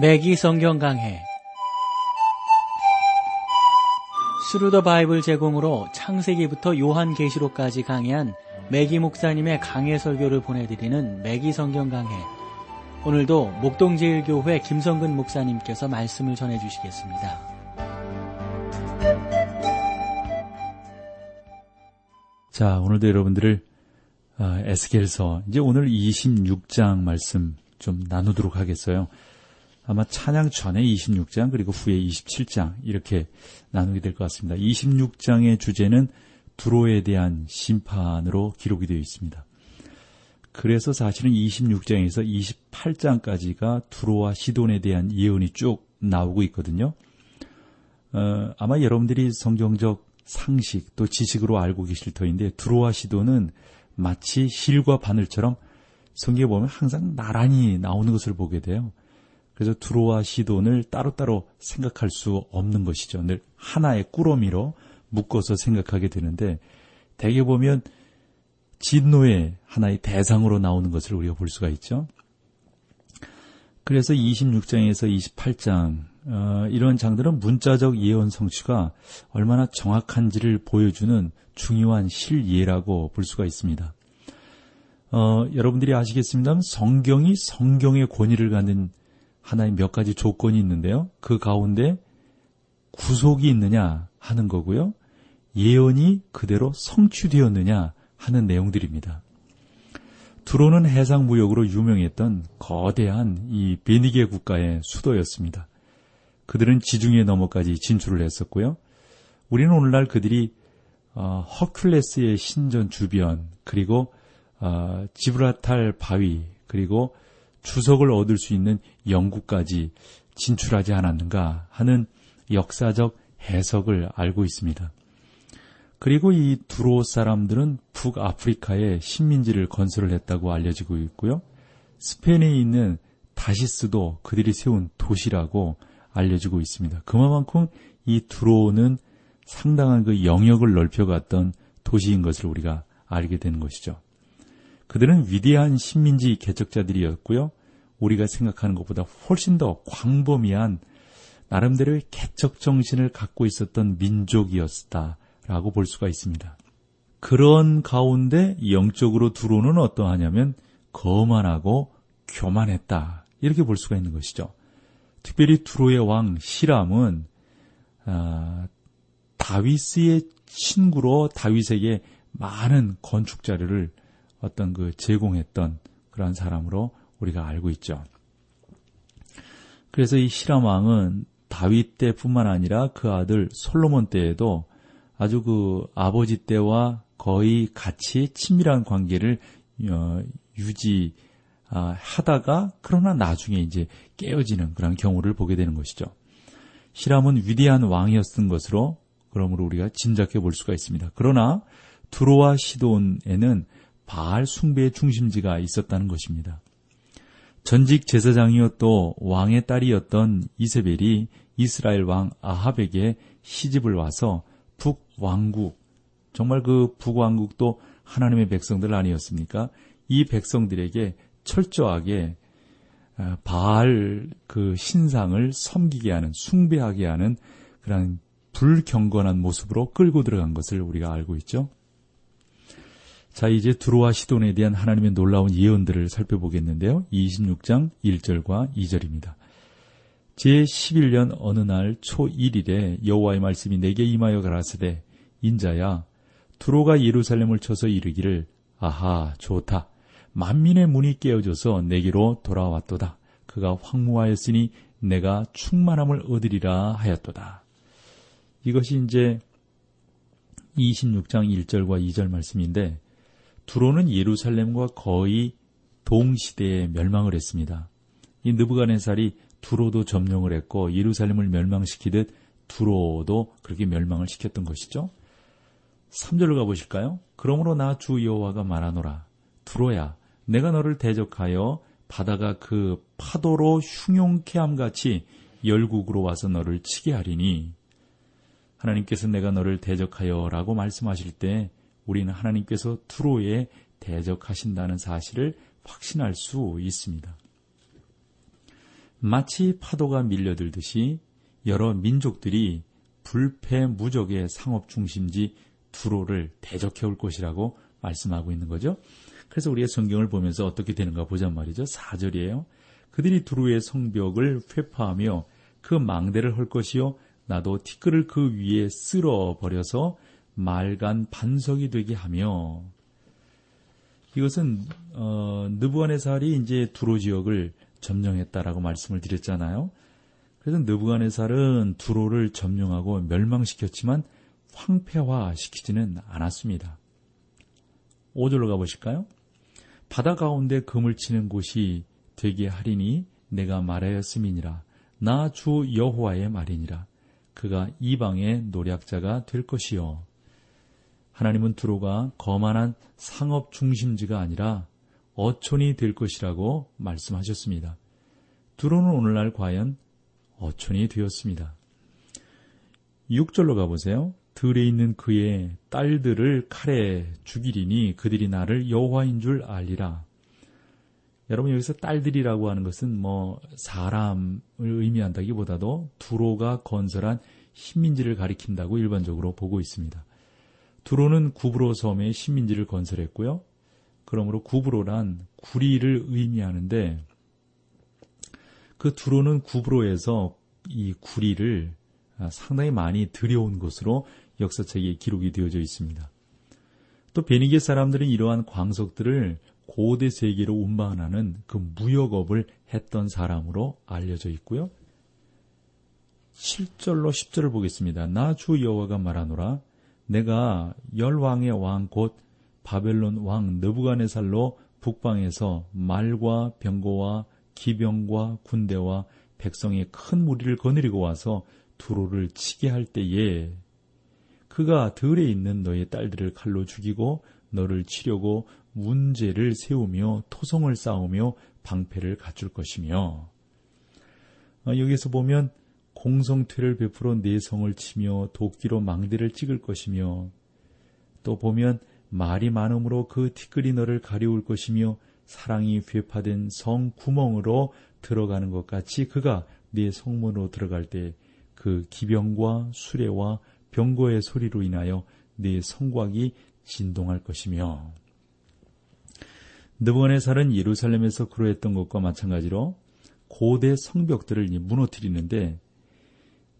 매기 성경 강해 Thru the Bible 제공으로 창세기부터 요한계시록까지 강해한 매기 목사님의 강해 설교를 보내드리는 매기 성경 강해 오늘도 목동제일교회 김성근 목사님께서 말씀을 전해주시겠습니다. 자, 오늘도 여러분들을 아, 에스겔서 이제 오늘 26장 말씀 좀 나누도록 하겠어요. 아마 찬양 전에 26장 그리고 후에 27장 이렇게 나누게 될 것 같습니다. 26장의 주제는 두로에 대한 심판으로 기록이 되어 있습니다. 그래서 사실은 26장에서 28장까지가 두로와 시돈에 대한 예언이 쭉 나오고 있거든요. 어, 아마 여러분들이 성경적 상식 또 지식으로 알고 계실 터인데 두로와 시돈은 마치 실과 바늘처럼 성경에 보면 항상 나란히 나오는 것을 보게 돼요. 그래서 두로와 시돈을 따로따로 생각할 수 없는 것이죠. 늘 하나의 꾸러미로 묶어서 생각하게 되는데 대개 보면 진노의 하나의 대상으로 나오는 것을 우리가 볼 수가 있죠. 그래서 26장에서 28장 어, 이런 장들은 문자적 예언 성취가 얼마나 정확한지를 보여주는 중요한 실예라고 볼 수가 있습니다. 어, 여러분들이 아시겠습니다만 성경이 성경의 권위를 갖는 하나의 몇 가지 조건이 있는데요. 그 가운데 구속이 있느냐 하는 거고요. 예언이 그대로 성취되었느냐 하는 내용들입니다. 두로는 해상 무역으로 유명했던 거대한 이 베니게 국가의 수도였습니다. 그들은 지중해 너머까지 진출을 했었고요. 우리는 오늘날 그들이 어, 허큘레스의 신전 주변 그리고 어, 지브라탈 바위 그리고 주석을 얻을 수 있는 영국까지 진출하지 않았는가 하는 역사적 해석을 알고 있습니다. 그리고 이 두로 사람들은 북아프리카에 식민지를 건설을 했다고 알려지고 있고요. 스페인에 있는 다시스도 그들이 세운 도시라고 알려지고 있습니다. 그만큼 이 두로는 상당한 그 영역을 넓혀갔던 도시인 것을 우리가 알게 되는 것이죠. 그들은 위대한 식민지 개척자들이었고요. 우리가 생각하는 것보다 훨씬 더 광범위한 나름대로의 개척 정신을 갖고 있었던 민족이었다라고 볼 수가 있습니다. 그런 가운데 영적으로 두로는 어떠하냐면 거만하고 교만했다 이렇게 볼 수가 있는 것이죠. 특별히 두로의 왕 시람은 아, 다윗의 친구로 다윗에게 많은 건축 자료를 어떤 그 제공했던 그러한 사람으로 우리가 알고 있죠. 그래서 이 시람 왕은 다윗 때뿐만 아니라 그 아들 솔로몬 때에도 아주 그 아버지 때와 거의 같이 친밀한 관계를 어, 유지 아, 하다가 그러나 나중에 이제 깨어지는 그런 경우를 보게 되는 것이죠. 시람은 위대한 왕이었던 것으로 그러므로 우리가 짐작해 볼 수가 있습니다. 그러나 두로와 시돈에는 바알 숭배의 중심지가 있었다는 것입니다. 전직 제사장이었또 왕의 딸이었던 이세벨이 이스라엘 왕 아합에게 시집을 와서 북왕국, 정말 그 북왕국도 하나님의 백성들 아니었습니까? 이 백성들에게 철저하게 아, 바알 그 신상을 섬기게 하는 숭배하게 하는 그런 불경건한 모습으로 끌고 들어간 것을 우리가 알고 있죠. 자, 이제 두로와 시돈에 대한 하나님의 놀라운 예언들을 살펴보겠는데요. 26장 1절과 2절입니다. 제11년 어느 날 초 1일에 여호와의 말씀이 내게 임하여 가라사대 인자야 두로가 예루살렘을 쳐서 이르기를 아하 좋다 만민의 문이 깨어져서 내게로 돌아왔도다. 그가 황무하였으니 내가 충만함을 얻으리라 하였도다. 이것이 이제 26장 1절과 2절 말씀인데 두로는 예루살렘과 거의 동시대에 멸망을 했습니다. 이 느부갓네살이 두로도 점령을 했고 예루살렘을 멸망시키듯 두로도 그렇게 멸망을 시켰던 것이죠. 3절로 가보실까요? 그러므로 나 주 여호와가 말하노라. 두로야 내가 너를 대적하여 바다가 그 파도로 흉용케 함 같이 열국으로 와서 너를 치게 하리니 하나님께서 내가 너를 대적하여라고 말씀하실 때 우리는 하나님께서 두로에 대적하신다는 사실을 확신할 수 있습니다. 마치 파도가 밀려들듯이 여러 민족들이 불패무적의 상업 중심지 두로를 대적해 올 것이라고 말씀하고 있는 거죠. 그래서 우리가 성경을 보면서 어떻게 되는가 보잔 말이죠. 4절이에요. 그들이 두루의 성벽을 회파하며 그 망대를 헐 것이요 나도 티끌을 그 위에 쓸어 버려서 말간 반석이 되게 하며 이것은 어, 느부갓네살이 이제 두로 지역을 점령했다라고 말씀을 드렸잖아요. 그래서 느부갓네살은 두로를 점령하고 멸망시켰지만 황폐화시키지는 않았습니다. 5절로 가보실까요? 바다 가운데 금을 치는 곳이 되게 하리니 내가 말하였음이니라. 나 주 여호와의 말이니라. 그가 이방의 노략자가 될 것이요. 하나님은 두로가 거만한 상업 중심지가 아니라 어촌이 될 것이라고 말씀하셨습니다. 두로는 오늘날 과연 어촌이 되었습니다. 6절로 가보세요. 들에 있는 그의 딸들을 칼에 죽이리니 그들이 나를 여호와인 줄 알리라. 여러분 여기서 딸들이라고 하는 것은 뭐 사람을 의미한다기보다도 두로가 건설한 식민지를 가리킨다고 일반적으로 보고 있습니다. 두로는 구브로 섬에 식민지를 건설했고요. 그러므로 구브로란 구리를 의미하는데 그 두로는 구브로에서 이 구리를 상당히 많이 들여온 것으로 역사책에 기록이 되어져 있습니다. 또 베니게 사람들은 이러한 광석들을 고대 세계로 운반하는 그 무역업을 했던 사람으로 알려져 있고요. 7절로 10절을 보겠습니다. 나 주 여호와가 말하노라 내가 열 왕의 왕 곧 바벨론 왕 느부갓네살로 북방에서 말과 병거와 기병과 군대와 백성의 큰 무리를 거느리고 와서 두로를 치게 할 때에 그가 들에 있는 너의 딸들을 칼로 죽이고 너를 치려고 문제를 세우며 토성을 쌓으며 방패를 갖출 것이며. 어, 여기서 보면 공성퇴를 베풀어 내성을 치며 도끼로 망대를 찍을 것이며 또 보면 말이 많음으로 그 티끌이 너를 가려울 것이며 사랑이 회파된 성 구멍으로 들어가는 것 같이 그가 네 성문으로 들어갈 때 그 기병과 수레와 병거의 소리로 인하여 네 성곽이 진동할 것이며. 느부갓네살은 예루살렘에서 그러했던 것과 마찬가지로 고대 성벽들을 무너뜨리는데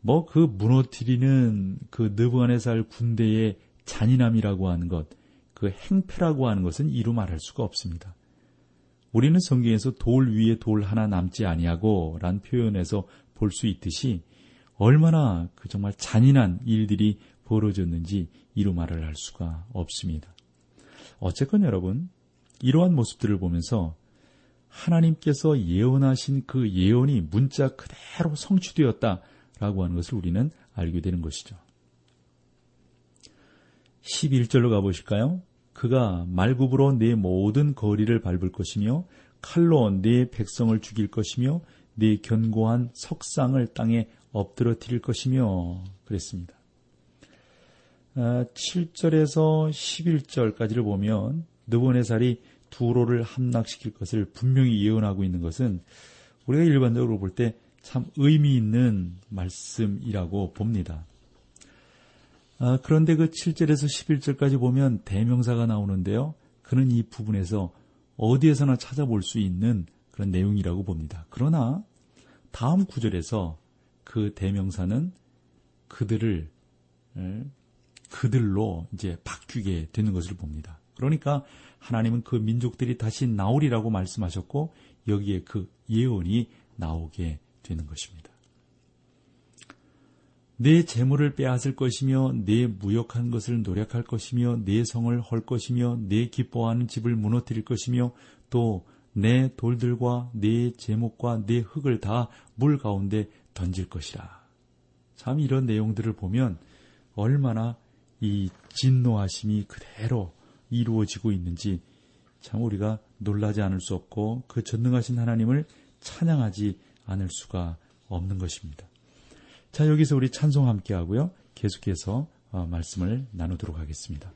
뭐 그 무너뜨리는 그 느부갓네살 군대의 잔인함이라고 하는 것, 그 행패라고 하는 것은 이루 말할 수가 없습니다. 우리는 성경에서 돌 위에 돌 하나 남지 아니하고 란 표현에서 볼 수 있듯이 얼마나 그 정말 잔인한 일들이 벌어졌는지 이루 말을 할 수가 없습니다. 어쨌건 여러분, 이러한 모습들을 보면서 하나님께서 예언하신 그 예언이 문자 그대로 성취되었다 라고 하는 것을 우리는 알게 되는 것이죠. 11절로 가보실까요? 그가 말굽으로 내 모든 거리를 밟을 것이며 칼로 내 백성을 죽일 것이며 내 견고한 석상을 땅에 엎드러뜨릴 것이며 그랬습니다. 7절에서 아, 11절까지를 보면 느보네살이 두로를 함락시킬 것을 분명히 예언하고 있는 것은 우리가 일반적으로 볼 때 참 의미 있는 말씀이라고 봅니다. 아, 그런데 그 7절에서 11절까지 보면 대명사가 나오는데요. 그는 이 부분에서 어디에서나 찾아볼 수 있는 그런 내용이라고 봅니다. 그러나 다음 구절에서 그 대명사는 그들을 그들로 이제 바뀌게 되는 것을 봅니다. 그러니까 하나님은 그 민족들이 다시 나오리라고 말씀하셨고 여기에 그 예언이 나오게 되는 것입니다. 내 재물을 빼앗을 것이며 내 무역한 것을 노력할 것이며 내 성을 헐 것이며 내 기뻐하는 집을 무너뜨릴 것이며 또 내 돌들과 내 제목과 내 흙을 다 물 가운데 던질 것이라. 참 이런 내용들을 보면 얼마나 이 진노하심이 그대로 이루어지고 있는지 참 우리가 놀라지 않을 수 없고 그 전능하신 하나님을 찬양하지 않을 수가 없는 것입니다. 자, 여기서 우리 찬송 함께 하고요. 계속해서 어, 말씀을 나누도록 하겠습니다.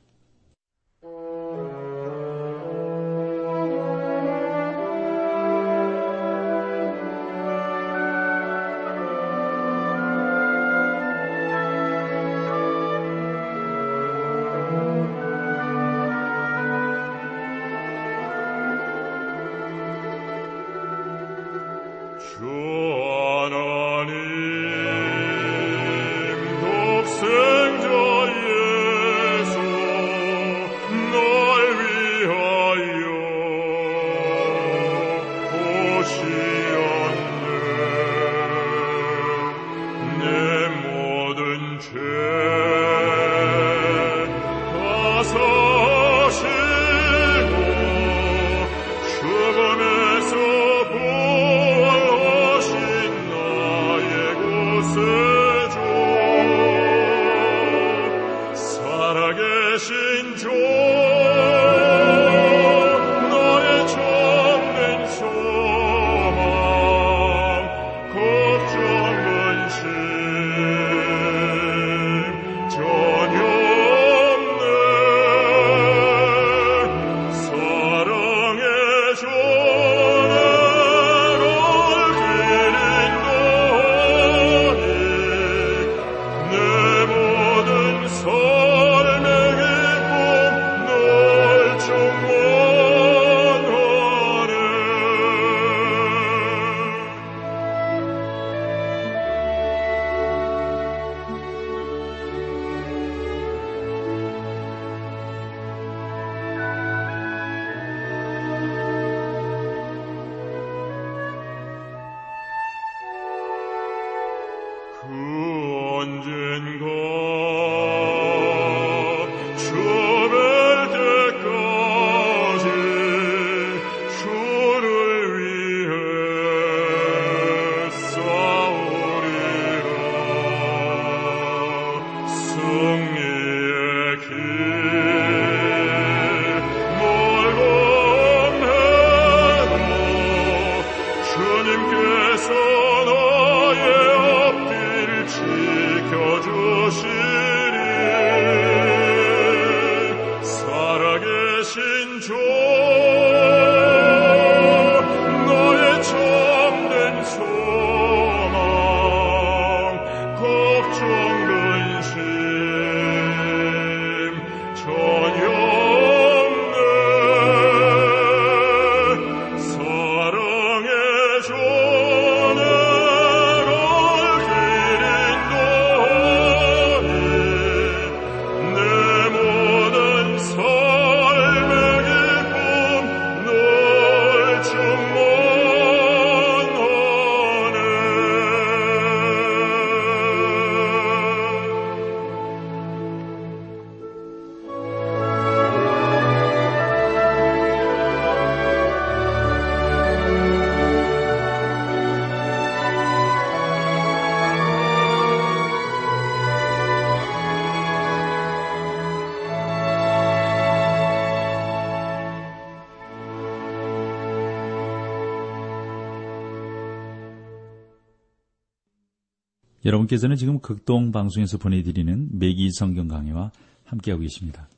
여러분께서는 지금 극동 방송에서 보내드리는 매기 성경 강해와 함께하고 계십니다.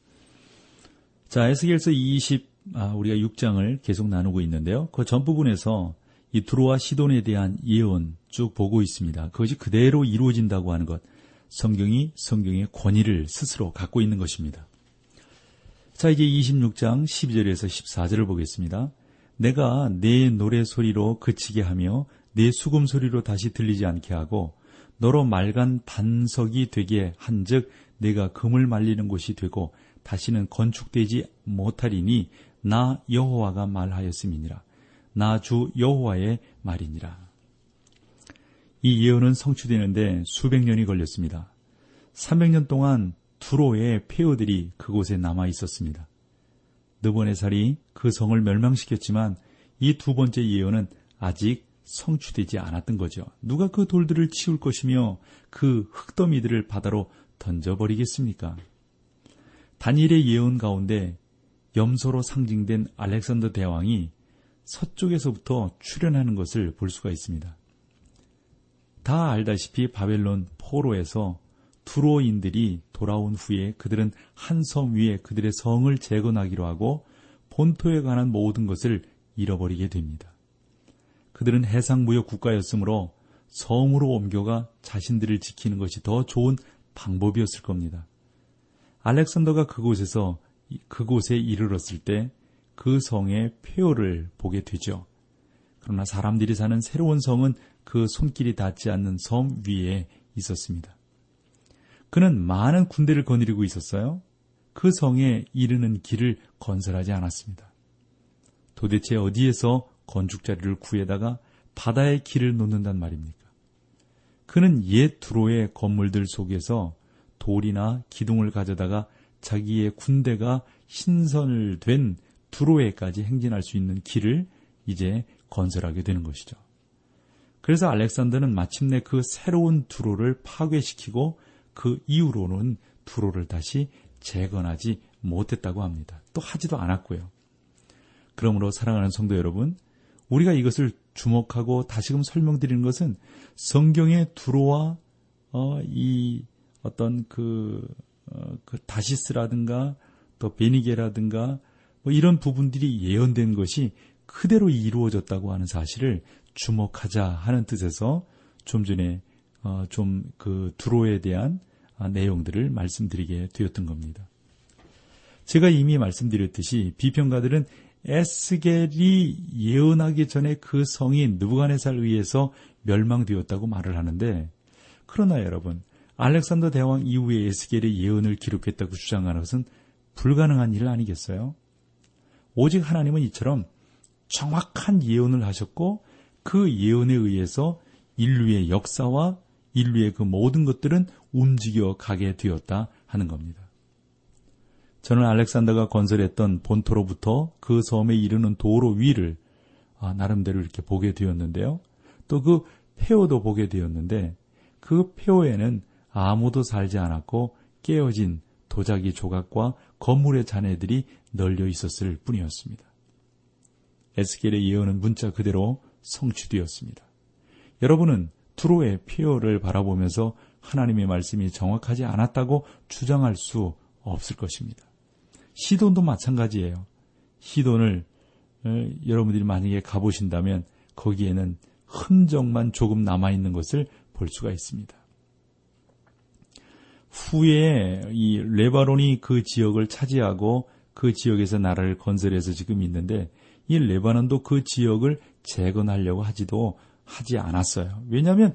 자, 에스겔서 20, 아, 우리가 6장을 계속 나누고 있는데요. 그 전 부분에서 이 두로와 시돈에 대한 예언 쭉 보고 있습니다. 그것이 그대로 이루어진다고 하는 것, 성경이 성경의 권위를 스스로 갖고 있는 것입니다. 자, 이제 26장 12절에서 14절을 보겠습니다. 내가 내 노래 소리로 그치게 하며 내 수금 소리로 다시 들리지 않게 하고 너로 맑은 반석이 되게 한즉 내가 금을 말리는 곳이 되고 다시는 건축되지 못하리니 나 여호와가 말하였음이니라. 나 주 여호와의 말이니라. 이 예언은 성취되는데 수백 년이 걸렸습니다. 300년 동안 두로의 폐허들이 그곳에 남아 있었습니다. 느보네살이 그 성을 멸망시켰지만 이 두 번째 예언은 아직 성취되지 않았던 거죠. 누가 그 돌들을 치울 것이며 그 흙더미들을 바다로 던져버리겠습니까? 다니엘의 예언 가운데 염소로 상징된 알렉산더 대왕이 서쪽에서부터 출현하는 것을 볼 수가 있습니다. 다 알다시피 바벨론 포로에서 두로인들이 돌아온 후에 그들은 한 섬 위에 그들의 성을 재건하기로 하고 본토에 관한 모든 것을 잃어버리게 됩니다. 그들은 해상 무역 국가였으므로 성으로 옮겨가 자신들을 지키는 것이 더 좋은 방법이었을 겁니다. 알렉산더가 그곳에서 그곳에 이르렀을 때 그 성의 폐허를 보게 되죠. 그러나 사람들이 사는 새로운 성은 그 손길이 닿지 않는 섬 위에 있었습니다. 그는 많은 군대를 거느리고 있었어요. 그 성에 이르는 길을 건설하지 않았습니다. 도대체 어디에서 건축 자리를 구해다가 바다에 길을 놓는단 말입니까? 그는 옛 두로의 건물들 속에서 돌이나 기둥을 가져다가 자기의 군대가 신선을 된 두로에까지 행진할 수 있는 길을 이제 건설하게 되는 것이죠. 그래서 알렉산더는 마침내 그 새로운 두로를 파괴시키고 그 이후로는 두로를 다시 재건하지 못했다고 합니다. 또 하지도 않았고요. 그러므로 사랑하는 성도 여러분, 우리가 이것을 주목하고 다시금 설명드리는 것은 성경의 두로와 어, 이 어떤 그, 어, 그 다시스라든가 또 베니게라든가 뭐 이런 부분들이 예언된 것이 그대로 이루어졌다고 하는 사실을 주목하자 하는 뜻에서 좀 전에 어, 좀 그 두로에 대한 아, 내용들을 말씀드리게 되었던 겁니다. 제가 이미 말씀드렸듯이 비평가들은 에스겔이 예언하기 전에 그 성이 느부갓네살 의해서 멸망되었다고 말을 하는데 그러나 여러분 알렉산더 대왕 이후에 에스겔의 예언을 기록했다고 주장하는 것은 불가능한 일 아니겠어요? 오직 하나님은 이처럼 정확한 예언을 하셨고 그 예언에 의해서 인류의 역사와 인류의 그 모든 것들은 움직여 가게 되었다 하는 겁니다. 저는 알렉산더가 건설했던 본토로부터 그 섬에 이르는 도로 위를 아, 나름대로 이렇게 보게 되었는데요. 또 그 폐허도 보게 되었는데 그 폐허에는 아무도 살지 않았고 깨어진 도자기 조각과 건물의 잔해들이 널려 있었을 뿐이었습니다. 에스겔의 예언은 문자 그대로 성취되었습니다. 여러분은 투로의 폐허를 바라보면서 하나님의 말씀이 정확하지 않았다고 주장할 수 없을 것입니다. 시돈도 마찬가지예요. 시돈을 어, 여러분들이 만약에 가보신다면 거기에는 흔적만 조금 남아있는 것을 볼 수가 있습니다. 후에 이 레바논이 그 지역을 차지하고 그 지역에서 나라를 건설해서 지금 있는데 이 레바논도 그 지역을 재건하려고 하지도 하지 않았어요. 왜냐하면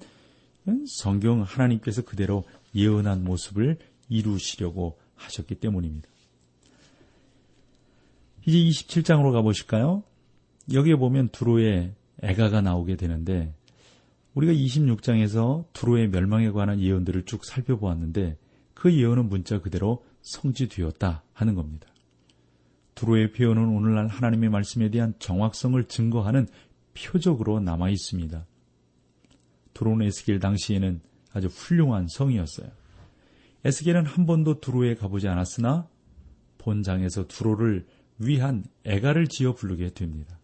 성경 하나님께서 그대로 예언한 모습을 이루시려고 하셨기 때문입니다. 이제 27장으로 가보실까요? 여기에 보면 두로의 애가가 나오게 되는데 우리가 26장에서 두로의 멸망에 관한 예언들을 쭉 살펴보았는데 그 예언은 문자 그대로 성취되었다 하는 겁니다. 두로의 표현은 오늘날 하나님의 말씀에 대한 정확성을 증거하는 표적으로 남아 있습니다. 두로는 에스겔 당시에는 아주 훌륭한 성이었어요. 에스겔은 한 번도 두로에 가보지 않았으나 본장에서 두로를 위한 애가를 지어 부르게 됩니다.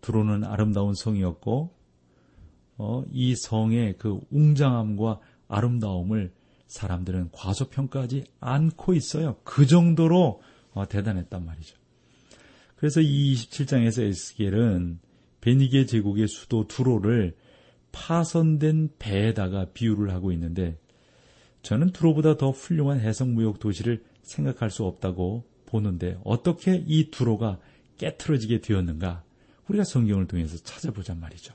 두로는 아름다운 성이었고 어, 이 성의 그 웅장함과 아름다움을 사람들은 과소평가하지 않고 있어요. 그 정도로 어, 대단했단 말이죠. 그래서 이 27장에서 에스겔은 베니게 제국의 수도 두로를 파선된 배에다가 비유를 하고 있는데 저는 두로보다 더 훌륭한 해성무역 도시를 생각할 수 없다고 보는데 어떻게 이 두로가 깨트러지게 되었는가 우리가 성경을 통해서 찾아보잔 말이죠.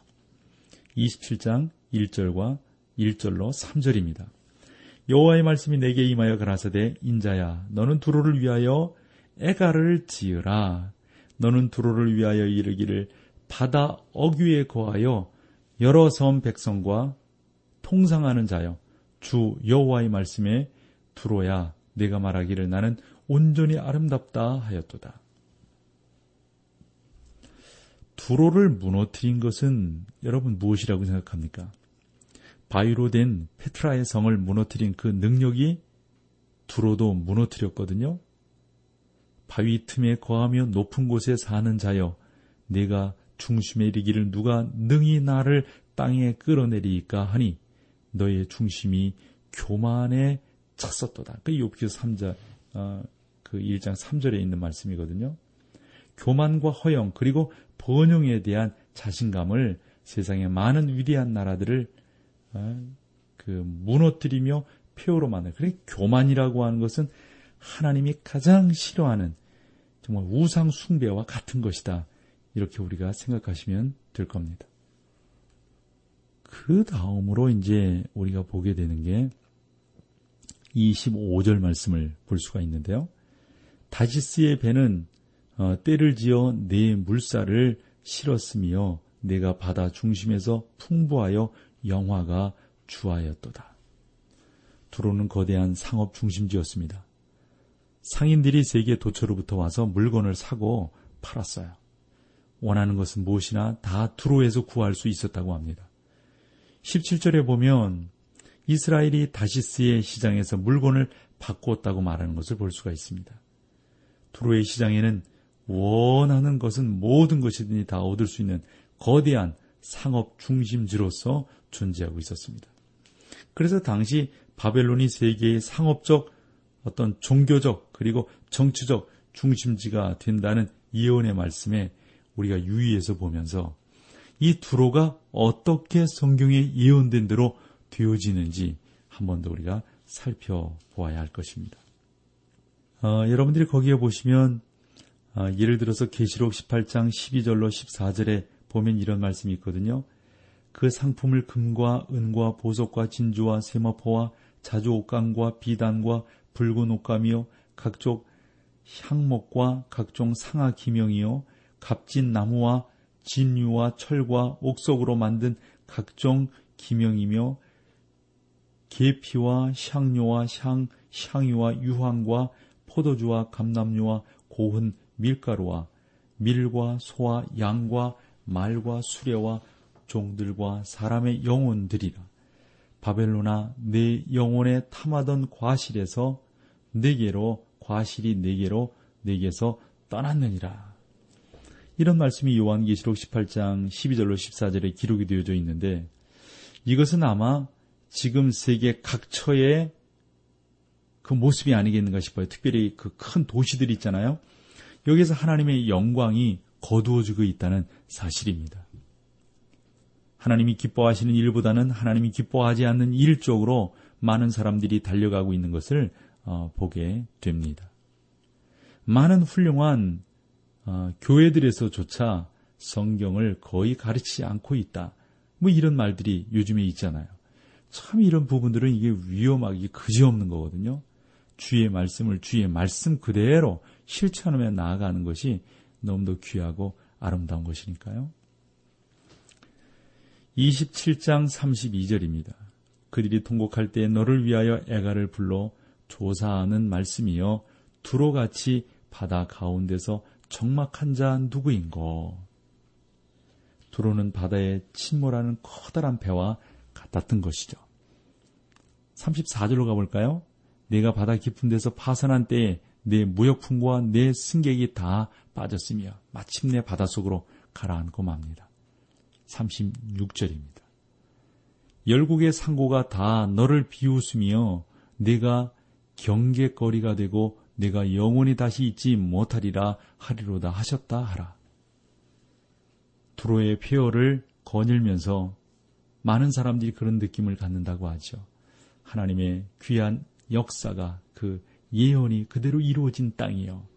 27장 1절과 1절로 3절입니다. 여호와의 말씀이 내게 임하여 가라사대 인자야 너는 두로를 위하여 애가를 지으라 너는 두로를 위하여 이르기를 바다 어귀에 거하여 여러 섬 백성과 통상하는 자여 주 여호와의 말씀에 두로야 내가 말하기를 나는 온전히 아름답다 하였도다. 두로를 무너뜨린 것은 여러분 무엇이라고 생각합니까? 바위로 된 페트라의 성을 무너뜨린 그 능력이 두로도 무너뜨렸거든요. 바위 틈에 거하며 높은 곳에 사는 자여 내가 중심에 이르기를 누가 능히 나를 땅에 끌어내리까 하니 너의 중심이 교만에 찼었도다. 그 욥기서 3자 어, 그 1장 3절에 있는 말씀이거든요. 교만과 허영 그리고 번영에 대한 자신감을 세상의 많은 위대한 나라들을 어, 그 무너뜨리며 폐허로 만들. 그래 교만이라고 하는 것은 하나님이 가장 싫어하는 정말 우상 숭배와 같은 것이다. 이렇게 우리가 생각하시면 될 겁니다. 그 다음으로 이제 우리가 보게 되는 게 25절 말씀을 볼 수가 있는데요. 다시스의 배는 어, 때를 지어 내 물살을 실었으며 내가 바다 중심에서 풍부하여 영화가 주하였도다. 두로는 거대한 상업 중심지였습니다. 상인들이 세계 도처로부터 와서 물건을 사고 팔았어요. 원하는 것은 무엇이나 다 두로에서 구할 수 있었다고 합니다. 17절에 보면 이스라엘이 다시스의 시장에서 물건을 바꾸었다고 말하는 것을 볼 수가 있습니다. 두로의 시장에는 원하는 것은 모든 것이든지 다 얻을 수 있는 거대한 상업 중심지로서 존재하고 있었습니다. 그래서 당시 바벨론이 세계의 상업적 어떤 종교적 그리고 정치적 중심지가 된다는 예언의 말씀에 우리가 유의해서 보면서 이 두로가 어떻게 성경에 예언된 대로 되어지는지 한 번 더 우리가 살펴보아야 할 것입니다. 어, 여러분들이 거기에 보시면 어, 예를 들어서 계시록 18장 12절로 14절에 보면 이런 말씀이 있거든요. 그 상품을 금과 은과 보석과 진주와 세마포와 자주 옷감과 비단과 붉은 옷감이요 각종 향목과 각종 상하 기명이요 값진 나무와 진유와 철과 옥석으로 만든 각종 기명이며 계피와 향료와 향, 향유와 유황과 포도주와 감남유와 고운 밀가루와 밀과 소와 양과 말과 수레와 종들과 사람의 영혼들이라. 바벨로나 내 영혼에 탐하던 과실에서 내게로 과실이 내게로 내게서 떠났느니라. 이런 말씀이 요한계시록 18장 12절로 14절에 기록이 되어져 있는데 이것은 아마 지금 세계 각처의 그 모습이 아니겠는가 싶어요. 특별히 그 큰 도시들 있잖아요. 여기서 하나님의 영광이 거두어지고 있다는 사실입니다. 하나님이 기뻐하시는 일보다는 하나님이 기뻐하지 않는 일 쪽으로 많은 사람들이 달려가고 있는 것을 어, 보게 됩니다. 많은 훌륭한 어, 교회들에서조차 성경을 거의 가르치지 않고 있다. 뭐 이런 말들이 요즘에 있잖아요. 참 이런 부분들은 이게 위험하기 그지없는 거거든요. 주의 말씀을 주의 말씀 그대로 실천하며 나아가는 것이 너무도 귀하고 아름다운 것이니까요. 27장 32절입니다. 그들이 통곡할 때 너를 위하여 애가를 불러 조사하는 말씀이여 두로같이 바다 가운데서 적막한 자 누구인고 두로는 바다에 침몰하는 커다란 배와 같았던 것이죠. 34절로 가볼까요? 내가 바다 깊은 데서 파산한 때에 내 무역품과 내 승객이 다 빠졌으며 마침내 바닷속으로 가라앉고 맙니다. 36절입니다. 열국의 상고가 다 너를 비웃으며 내가 경계거리가 되고 내가 영원히 다시 잊지 못하리라 하리로다 하셨다 하라. 두로의 폐허를 거닐면서 많은 사람들이 그런 느낌을 갖는다고 하죠. 하나님의 귀한 역사가 그 예언이 그대로 이루어진 땅이요.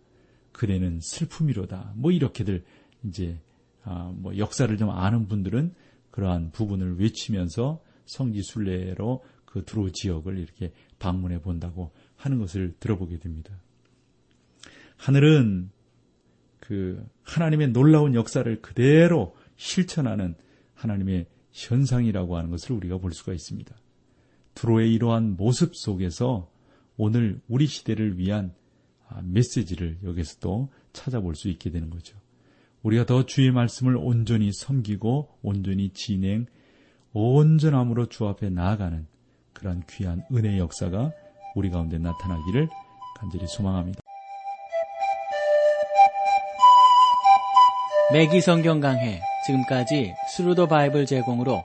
그대는 슬픔이로다. 뭐 이렇게들 이제 아, 뭐 역사를 좀 아는 분들은 그러한 부분을 외치면서 성지 순례로 그 두로 지역을 이렇게 방문해 본다고 하는 것을 들어보게 됩니다. 하늘은 그 하나님의 놀라운 역사를 그대로 실천하는 하나님의 현상이라고 하는 것을 우리가 볼 수가 있습니다. 두로의 이러한 모습 속에서 오늘 우리 시대를 위한 아, 메시지를 여기서 또 찾아볼 수 있게 되는 거죠. 우리가 더 주의 말씀을 온전히 섬기고 온전히 진행, 온전함으로 주 앞에 나아가는 그러한 귀한 은혜의 역사가 우리 가운데 나타나기를 간절히 소망합니다. 매기 성경 강해 지금까지 Thru the Bible 제공으로